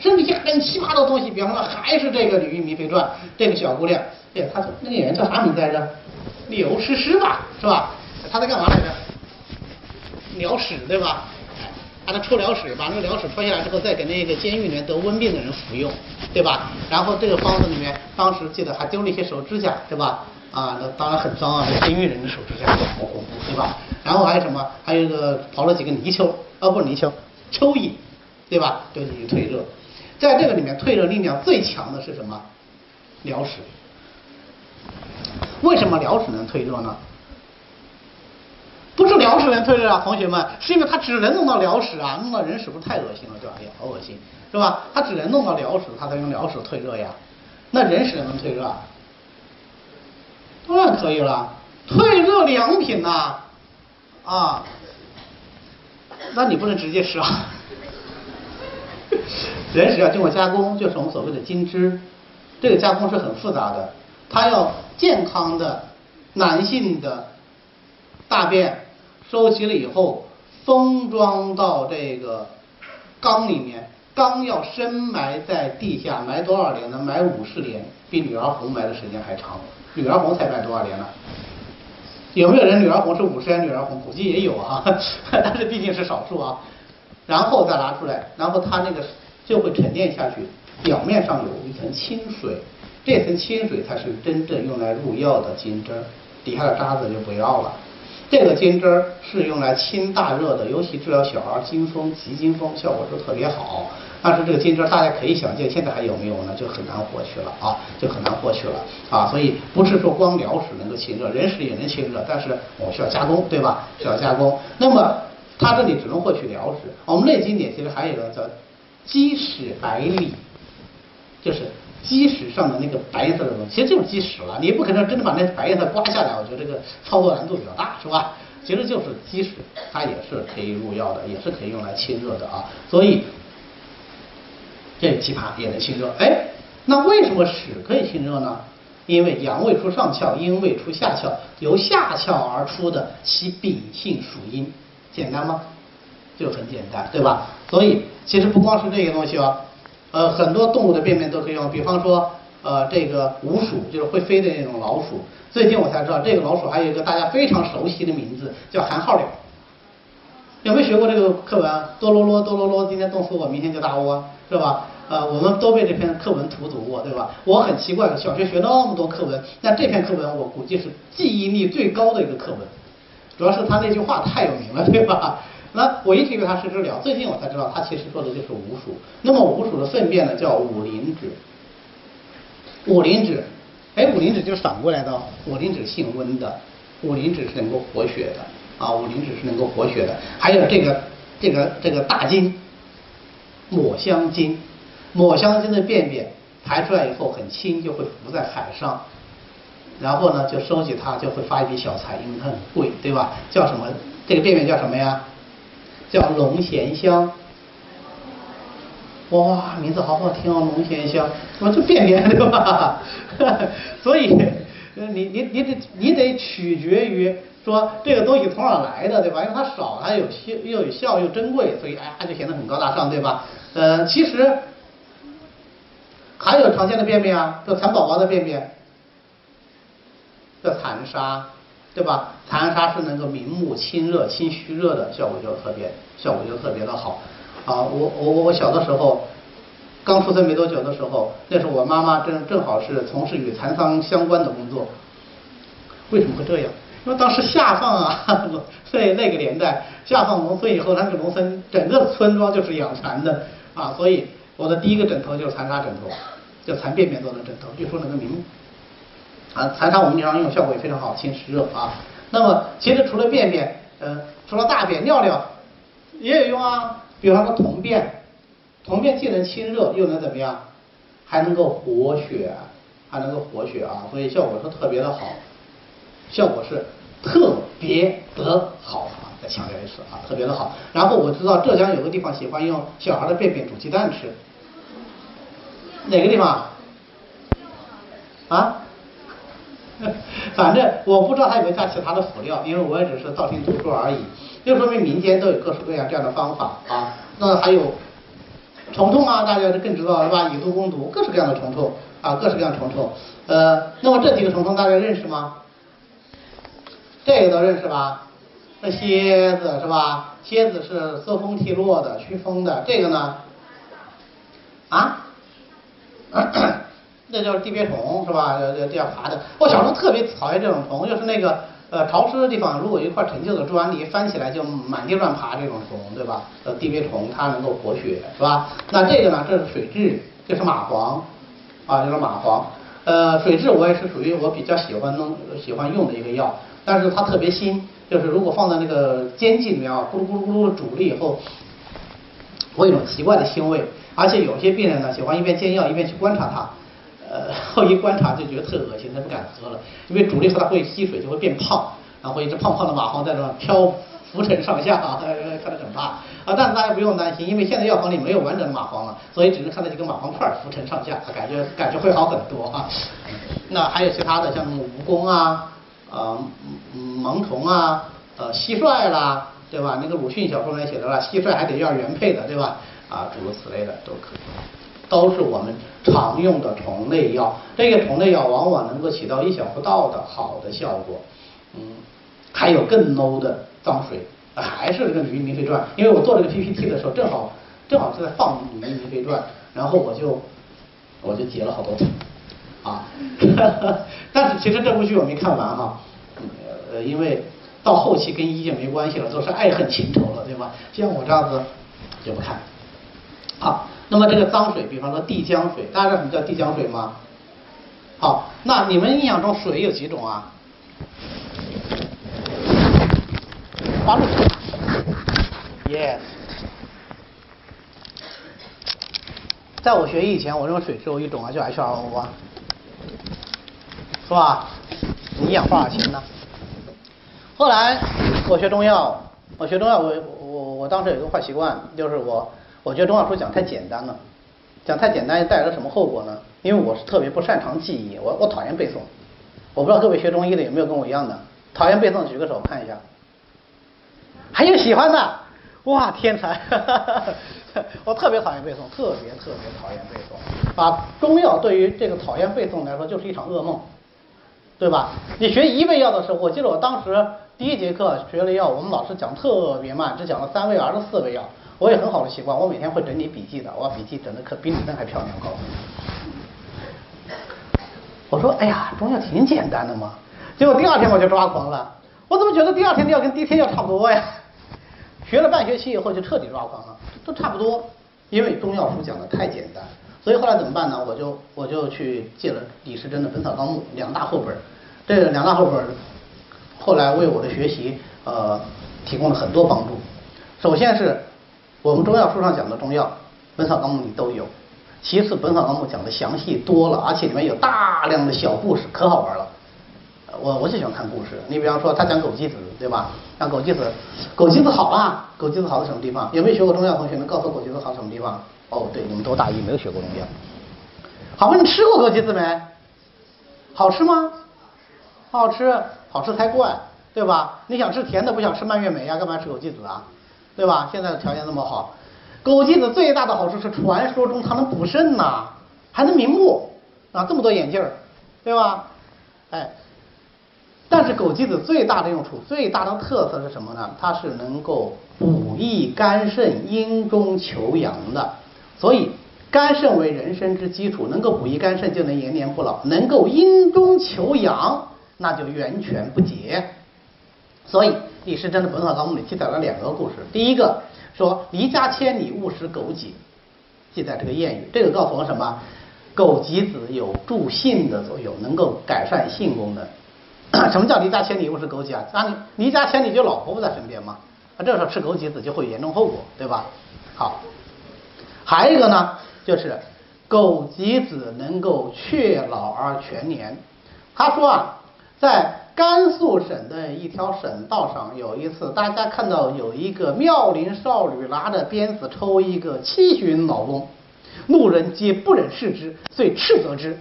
甚至一些很奇葩的东西，比方说还是这个《吕玉明妃传》，这个小姑娘，哎，她那个演员叫啥名字来着？刘诗诗吧，是吧？她在干嘛来着？鸟屎，对吧？他抽鸟屎，把那个鸟屎抽下来之后，再给那个监狱里面得瘟病的人服用，对吧？然后这个方子里面，当时记得还丢了一些手指甲，对吧？啊，那当然很脏啊，监狱人的手指甲，对吧？然后还有什么？还有一个刨了几个泥鳅，啊，不是泥鳅，蚯蚓，对吧？丢进去退热。在这个里面，退热力量最强的是什么？疗屎。为什么疗屎能退热呢？不是疗屎能退热啊，同学们，是因为它只能弄到疗屎啊，弄到人屎不是太恶心了，对吧？哎呀，好恶心，是吧？它只能弄到疗屎，它才用疗屎退热呀。那人屎能退热？当然可以了，退热良品呐，啊，那你不能直接吃啊。人只要经过加工，就是我们所谓的精汁，这个加工是很复杂的，它要健康的男性的大便。收集了以后，封装到这个缸里面，缸要深埋在地下，埋多少年呢？埋五十年，比女儿红埋的时间还长。女儿红才埋多少年呢？有没有人女儿红是五十年女儿红？估计也有啊，但是毕竟是少数啊。然后再拿出来，然后它那个就会沉淀下去，表面上有一层清水，这层清水才是真正用来入药的金针，底下的渣子就不要了。这个金针儿是用来清大热的，尤其治疗小儿惊风、急惊风，效果是特别好。但是这个金针儿大家可以想见，现在还有没有呢？就很难获取了啊，就很难获取了啊。所以不是说光疗屎能够清热，人屎也能清热，但是我们需要加工，对吧？需要加工。那么它这里只能获取疗屎。我们内经典其实还有一个叫鸡屎白里，就是。鸡屎上的那个白色的东西，其实就是鸡屎了。你不可能真的把那白颜色刮下来，我觉得这个操作难度比较大，是吧？其实就是鸡屎，它也是可以入药的，也是可以用来清热的啊。所以这枇杷也能清热。哎，那为什么屎可以清热呢？因为阳胃出上窍，阴胃出下窍，由下窍而出的，其秉性属阴。简单吗？就很简单，对吧？所以其实不光是这些东西哦。呃，很多动物的便便都可以用，比方说，呃，这个鼯鼠就是会飞的那种老鼠。最近我才知道，这个老鼠还有一个大家非常熟悉的名字，叫寒号鸟。有没有学过这个课文？哆啰啰，哆啰啰，今天冻死我，明天就大窝，是吧？呃，我们都被这篇课文荼毒过，对吧？我很奇怪，小学学那么多课文，那这篇课文我估计是记忆力最高的一个课文，主要是他那句话太有名了，对吧？那我一直以为它是治疗，最近我才知道，它其实说的就是五鼠。那么五鼠的粪便呢，叫五灵脂。五灵脂，哎，五灵脂就是反过来的，五灵脂性温的，五灵脂是能够活血的啊，五灵脂是能够活血的。还有这个这个这个大金，抹香鲸，抹香鲸的便便排出来以后很轻，就会浮在海上，然后呢就收集它，就会发一笔小财，因为它很贵，对吧？叫什么？这个便便叫什么呀？叫龙涎香，哇，名字好好听哦，龙涎香，我这便便对吧？所以，你你你得你得取决于说这个东西从哪来的，对吧？因为它少，它有效又有效又珍贵，所以哎它就显得很高大上，对吧？呃，其实还有常见的便便啊，叫蚕宝宝的便便，叫蚕沙。对吧？蚕沙是能够明目清热、清虚热的效果就特别，效果就特别的好。啊，我我我小的时候，刚出生没多久的时候，那时候我妈妈正正好是从事与蚕桑相关的工作。为什么会这样？因为当时下放啊，在那个年代下放农村以后，那个农村整个村庄就是养蚕的啊，所以我的第一个枕头就是蚕沙枕头，就蚕便便做的枕头，据说能够明目。啊，蚕沙我们经常用，效果也非常好，清湿热啊。那么其实除了便便，呃，除了大便、尿尿也有用啊。比方说铜便，铜便既能清热，又能怎么样？还能够活血，还能够活血啊，所以效果是特别的好，效果是特别的好啊！再强调一次啊，特别的好。然后我知道浙江有个地方喜欢用小孩的便便煮鸡蛋吃，哪个地方？啊？反正我不知道他有没有加其他的辅料，因为我也只是道听途说而已。就说明民间都有各式各样这样的方法啊。那还有虫虫啊，大家就更知道是吧？以毒攻毒，各式各样的虫虫啊，各式各样的虫虫。呃，那么这几个虫虫大家认识吗？这个都认识吧？那蝎子是吧？蝎子是瑟风涕落的，驱风的。这个呢？啊？那就是地鳖虫是吧？这这样爬的。我小时候特别讨厌这种虫，就是那个呃潮湿的地方，如果一块陈旧的砖泥，翻起来就满地乱爬这种虫，对吧？呃，地鳖虫它能够活血是吧？那这个呢？这是水蛭，这是蚂蟥啊，这是蚂蟥。呃，水蛭我也是属于我比较喜欢弄喜欢用的一个药，但是它特别腥，就是如果放在那个煎剂里面啊，咕噜咕噜咕噜煮了以后，会有种奇怪的腥味。而且有些病人呢，喜欢一边煎药一边去观察它。呃，后一观察就觉得特恶心，他不敢喝了，因为煮了以后它会吸水，就会变胖，然后一只胖胖的蚂蟥在那飘浮沉上下啊，看着很怕啊。但是大家不用担心，因为现在药房里没有完整的蚂蟥了，所以只能看到几个蚂蟥块浮沉上下，感觉感觉会好很多啊。那还有其他的，像蜈蚣啊，呃，萌虫啊，呃，蟋蟀啦，对吧？那个鲁迅小说里面写的啦，蟋蟀还得要原配的，对吧？啊，诸如此类的都可以。都是我们常用的同类药，这个同类药往往能够起到意想不到的好的效果。嗯，还有更 low 的脏水，还是这个《吕明飞传》，因为我做这个 PPT 的时候，正好正好是在放《吕明飞传》，然后我就我就截了好多图啊。但是其实这部剧我没看完哈，呃，因为到后期跟医界没关系了，都是爱恨情仇了，对吧？像我这样子就不看。好。那么这个脏水，比方说地浆水，大家知道什么叫地浆水吗？好，那你们印象中水有几种啊？花露水，yes。在我学医以前，我认为水只有一种啊，叫 H2O 啊，是吧？你氧化氢呢？后来我学中药，我学中药，我我我当时有一个坏习惯，就是我。我觉得中药书讲太简单了，讲太简单带来了什么后果呢？因为我是特别不擅长记忆，我我讨厌背诵。我不知道各位学中医的有没有跟我一样的讨厌背诵，举个手看一下。还有喜欢的，哇，天才！我特别讨厌背诵，特别特别讨厌背诵。啊，中药对于这个讨厌背诵来说就是一场噩梦，对吧？你学一味药的时候，我记得我当时第一节课学了药，我们老师讲特别慢，只讲了三味还是四味药。我有很好的习惯，我每天会整理笔记的，我把笔记整的可比你那还漂亮。我告诉你，我说哎呀，中药挺简单的嘛。结果第二天我就抓狂了，我怎么觉得第二天的药跟第一天药差不多呀？学了半学期以后就彻底抓狂了，都差不多，因为中药书讲的太简单。所以后来怎么办呢？我就我就去借了李时珍的《本草纲目》两大厚本，这两大厚本后来为我的学习呃提供了很多帮助。首先是。我们中药书上讲的中药，《本草纲目》里都有。其次，《本草纲目》讲的详细多了，而且里面有大量的小故事，可好玩了。我我就喜欢看故事。你比方说，他讲枸杞子，对吧？讲枸杞子，枸杞子好啊，枸杞子好在什么地方？有没有学过中药同学能告诉枸杞子好在什么地方？哦，对，你们都大一，没有学过中药。好，你吃过枸杞子没？好吃吗？好吃，好吃才怪，对吧？你想吃甜的，不想吃蔓越莓呀？干嘛吃枸杞子啊？对吧？现在的条件那么好，枸杞子最大的好处是传说中它能补肾呐，还能明目啊，这么多眼镜儿，对吧？哎，但是枸杞子最大的用处、最大的特色是什么呢？它是能够补益肝肾、阴中求阳的。所以肝肾为人生之基础，能够补益肝肾就能延年不老，能够阴中求阳那就源泉不竭。所以。李时珍的《本草纲目》里记载了两个故事。第一个说离家千里勿食枸杞，记载这个谚语。这个告诉我什么？枸杞子有助性的作用，能够改善性功能。什么叫离家千里勿食枸杞啊？那你离家千里就老婆不在身边嘛？那这时候吃枸杞子就会有严重后果，对吧？好，还有一个呢，就是枸杞子能够却老而全年。他说啊，在甘肃省的一条省道上，有一次，大家看到有一个妙龄少女拿着鞭子抽一个七旬老翁，路人皆不忍视之，遂斥责之。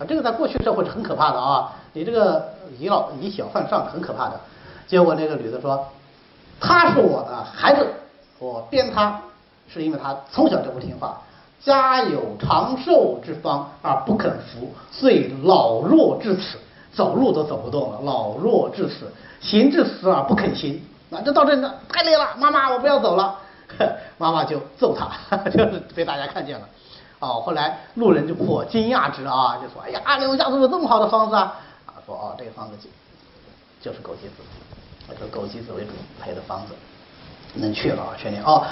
啊，这个在过去社会是很可怕的啊！你这个以老以小犯上，很可怕的。结果那个女的说：“他是我的孩子，我鞭他是因为他从小就不听话。家有长寿之方而不肯服，遂老弱至此，走路都走不动了。老弱至此，行至死而不肯行。那就到这呢，太累了，妈妈，我不要走了。妈妈就揍他，就是被大家看见了。哦，后来路人就颇惊讶之啊，就说：“哎呀，刘家怎么有这么好的方子啊？”啊，说：“哦，这个方子就就是枸杞子，就枸杞子为主配的方子，能去了啊，确定哦。”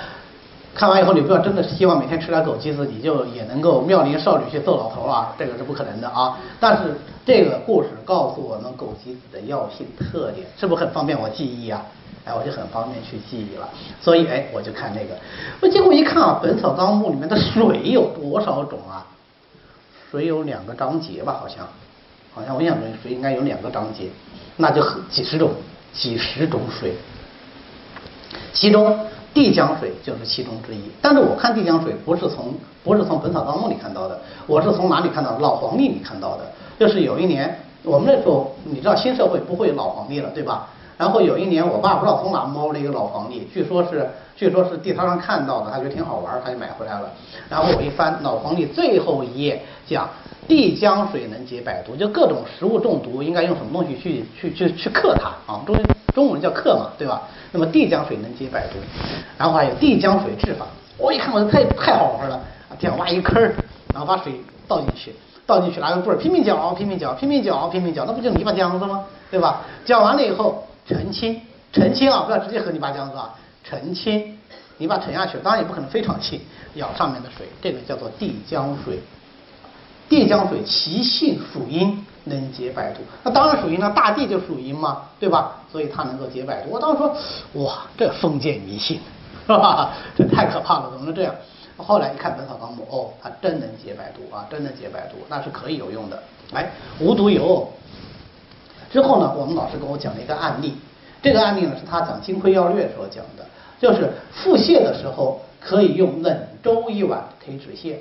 看完以后，你不要真的希望每天吃点枸杞子，你就也能够妙龄少女去揍老头啊，这个是不可能的啊。但是这个故事告诉我们枸杞子的药性特点，是不是很方便我记忆啊？哎，我就很方便去记忆了。所以哎，我就看那个，我结果一看啊，《本草纲目》里面的水有多少种啊？水有两个章节吧，好像，好像我印象中水应该有两个章节，那就几十种，几十种水，其中。地江水就是其中之一，但是我看地江水不是从不是从《本草纲目》里看到的，我是从哪里看到？老黄历里看到的。就是有一年，我们那时候你知道新社会不会有老黄历了，对吧？然后有一年，我爸不知道从哪摸了一个老黄历，据说是据说是地摊上看到的，他觉得挺好玩，他就买回来了。然后我一翻老黄历最后一页，讲地江水能解百毒，就各种食物中毒应该用什么东西去去去去克它啊？中中文叫克嘛，对吧？那么地江水能解百毒，然后还有地江水治法。我一看，我太太好玩了啊！这样挖一坑，然后把水倒进去，倒进去拿个棍儿拼命搅，拼命搅，拼命搅，拼命搅，那不就泥巴浆子吗？对吧？搅完了以后澄清，澄清啊，不要直接喝泥巴浆子啊，澄清，你把沉下去，当然也不可能非常清，舀上面的水，这个叫做地江水。地江水其性属阴。能解百毒，那当然属于那大地就属阴嘛，对吧？所以它能够解百毒。我当时说，哇，这封建迷信，是吧？这太可怕了，怎么能这样？后来一看《本草纲目》，哦，它真能解百毒啊，真能解百毒，那是可以有用的。哎，无独有偶，之后呢，我们老师跟我讲了一个案例，这个案例呢是他讲《金匮要略》时候讲的，就是腹泻的时候可以用冷粥一碗可以止泻。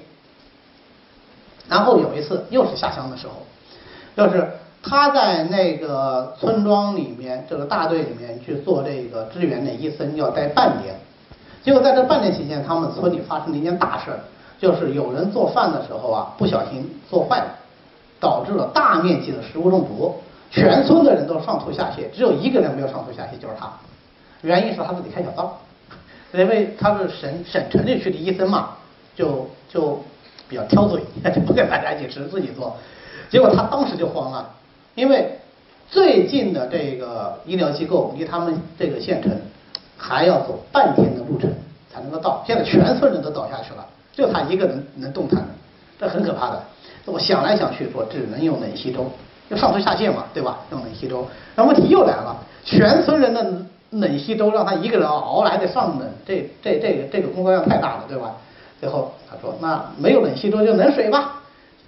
然后有一次又是下乡的时候。就是他在那个村庄里面，这个大队里面去做这个支援的医生，要待半年。结果在这半年期间，他们村里发生了一件大事儿，就是有人做饭的时候啊，不小心做坏了，导致了大面积的食物中毒，全村的人都上吐下泻，只有一个人没有上吐下泻，就是他。原因是他自己开小灶，因为他是省省城里去的医生嘛，就就比较挑嘴，就不跟大家一起吃，自己做。结果他当时就慌了，因为最近的这个医疗机构离他们这个县城还要走半天的路程才能够到，现在全村人都倒下去了，就他一个人能动弹，这很可怕的。我想来想去，说只能用冷稀粥，上吐下泻嘛，对吧？用冷稀粥。那问题又来了，全村人的冷稀粥让他一个人熬来得上冷，这这这个这个工作量太大了，对吧？最后他说，那没有冷稀粥就冷水吧。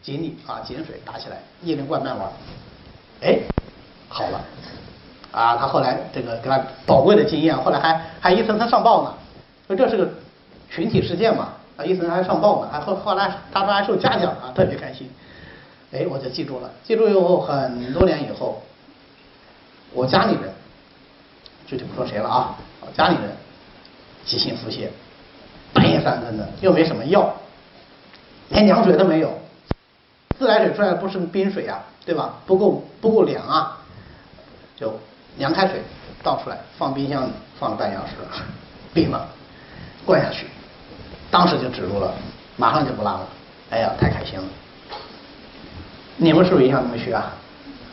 井里啊，井水打起来，一人灌半碗，哎，好了，啊，他后来这个给他宝贵的经验，后来还还一层层上报呢，说这是个群体事件嘛，啊，一层还上报呢，还后后来他说还受嘉奖啊，特别开心，哎，我就记住了，记住以后很多年以后，我家里人，具体不说谁了啊，我家里人急性腹泻，半夜三更的，又没什么药，连凉水都没有。自来水出来不是冰水啊，对吧？不够不够凉啊，就凉开水倒出来，放冰箱里放了半小时，冰了，灌下去，当时就止住了，马上就不拉了。哎呀，太开心了！你们是不是也想这么学啊？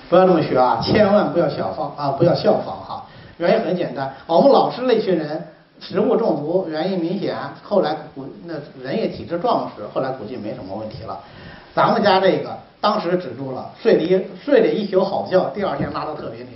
不要这么学啊，千万不要效仿啊，不要效仿哈。原因很简单，我们老师那群人食物中毒原因明显，后来估那人也体质壮实，后来估计没什么问题了。咱们家这个当时止住了，睡了一睡了一宿好觉，第二天拉的特别厉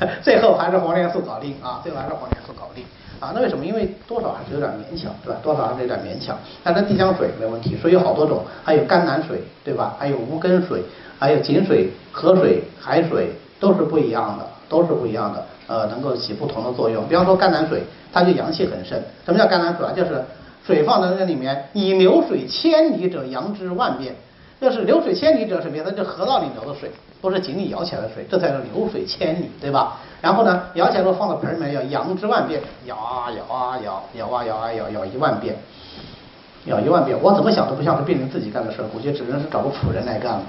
害，最后还是黄连素搞定啊，最后还是黄连素搞定啊。那为什么？因为多少还是有点勉强，是吧？多少还是有点勉强。但是地江水没问题，水有好多种，还有甘南水，对吧？还有无根水，还有井水、河水、海水，都是不一样的，都是不一样的，呃，能够起不同的作用。比方说甘南水，它就阳气很盛。什么叫甘南水啊？就是。水放在那里面，以流水千里者阳之万变。要是流水千里者什么意思？就河道里流的水，不是井里舀起来的水，这才是流水千里，对吧？然后呢，舀起来之后放到盆里面，要扬之万遍，舀啊舀啊舀，舀啊舀啊舀，舀一万遍，舀一万遍。我怎么想都不像是病人自己干的事儿，估计只能是找个仆人来干了。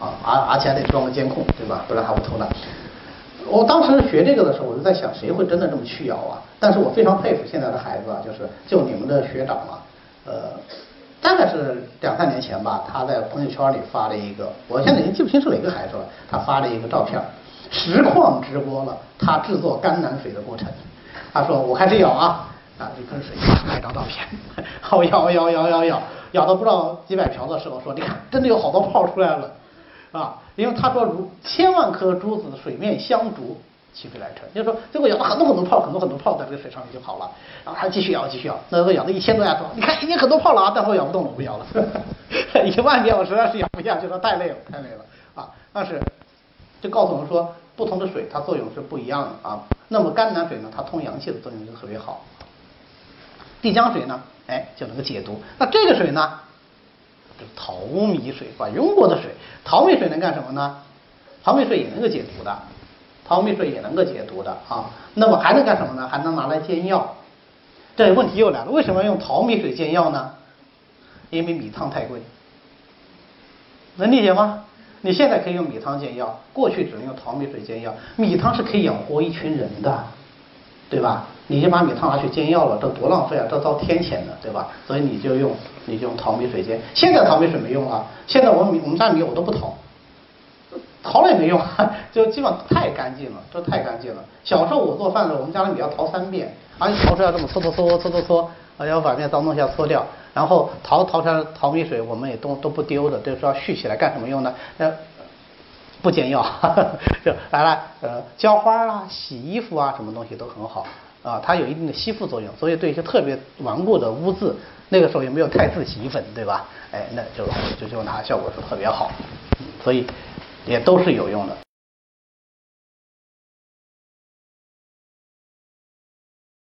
啊，而而且还得装个监控，对吧？不然他会偷懒。我当时学这个的时候，我就在想，谁会真的这么去咬啊？但是我非常佩服现在的孩子啊，就是就你们的学长啊，呃，大概是两三年前吧，他在朋友圈里发了一个，我现在已经记不清是哪个孩子了，他发了一个照片，实况直播了他制作甘南水的过程。他说：“我开始舀啊，啊，一盆水，拍张照片，好舀舀舀舀舀，舀到不知道几百瓢的时候，说你看，真的有好多泡出来了。”啊，因为他说如千万颗珠子水面相逐，齐飞来沉，就是说最后舀了很多很多泡，很多很多泡在这个水上面就好了。然后他继续舀，继续舀，那时候舀了一千多下说，你看已经很多泡了啊，但是我舀不动了，不舀了。一万遍我实在是舀不下，就说太累了，太累了啊。但是就告诉我们说，不同的水它作用是不一样的啊。那么甘南水呢，它通阳气的作用就特别好。地江水呢，哎就能够解毒。那这个水呢？淘米水，管用过的水，淘米水能干什么呢？淘米水也能够解毒的，淘米水也能够解毒的啊。那么还能干什么呢？还能拿来煎药。这问题又来了，为什么要用淘米水煎药呢？因为米汤太贵，能理解吗？你现在可以用米汤煎药，过去只能用淘米水煎药。米汤是可以养活一群人的，对吧？你就把米汤拿去煎药了，这多浪费啊！这遭天谴的，对吧？所以你就用你就用淘米水煎。现在淘米水没用了，现在我米我们家米我都不淘，淘了也没用，就基本上太干净了，这太干净了。小时候我做饭的时候，我们家的米要淘三遍，而且淘出来这么搓搓搓搓搓搓，而且要把面脏东西要搓掉，然后淘淘出来淘米水我们也都都不丢的，就是要蓄起来干什么用呢？那。不煎药，就来了，呃，浇花啊、洗衣服啊，什么东西都很好。啊，它有一定的吸附作用，所以对一些特别顽固的污渍，那个时候也没有太渍洗衣粉，对吧？哎，那就就就拿效果是特别好，所以也都是有用的。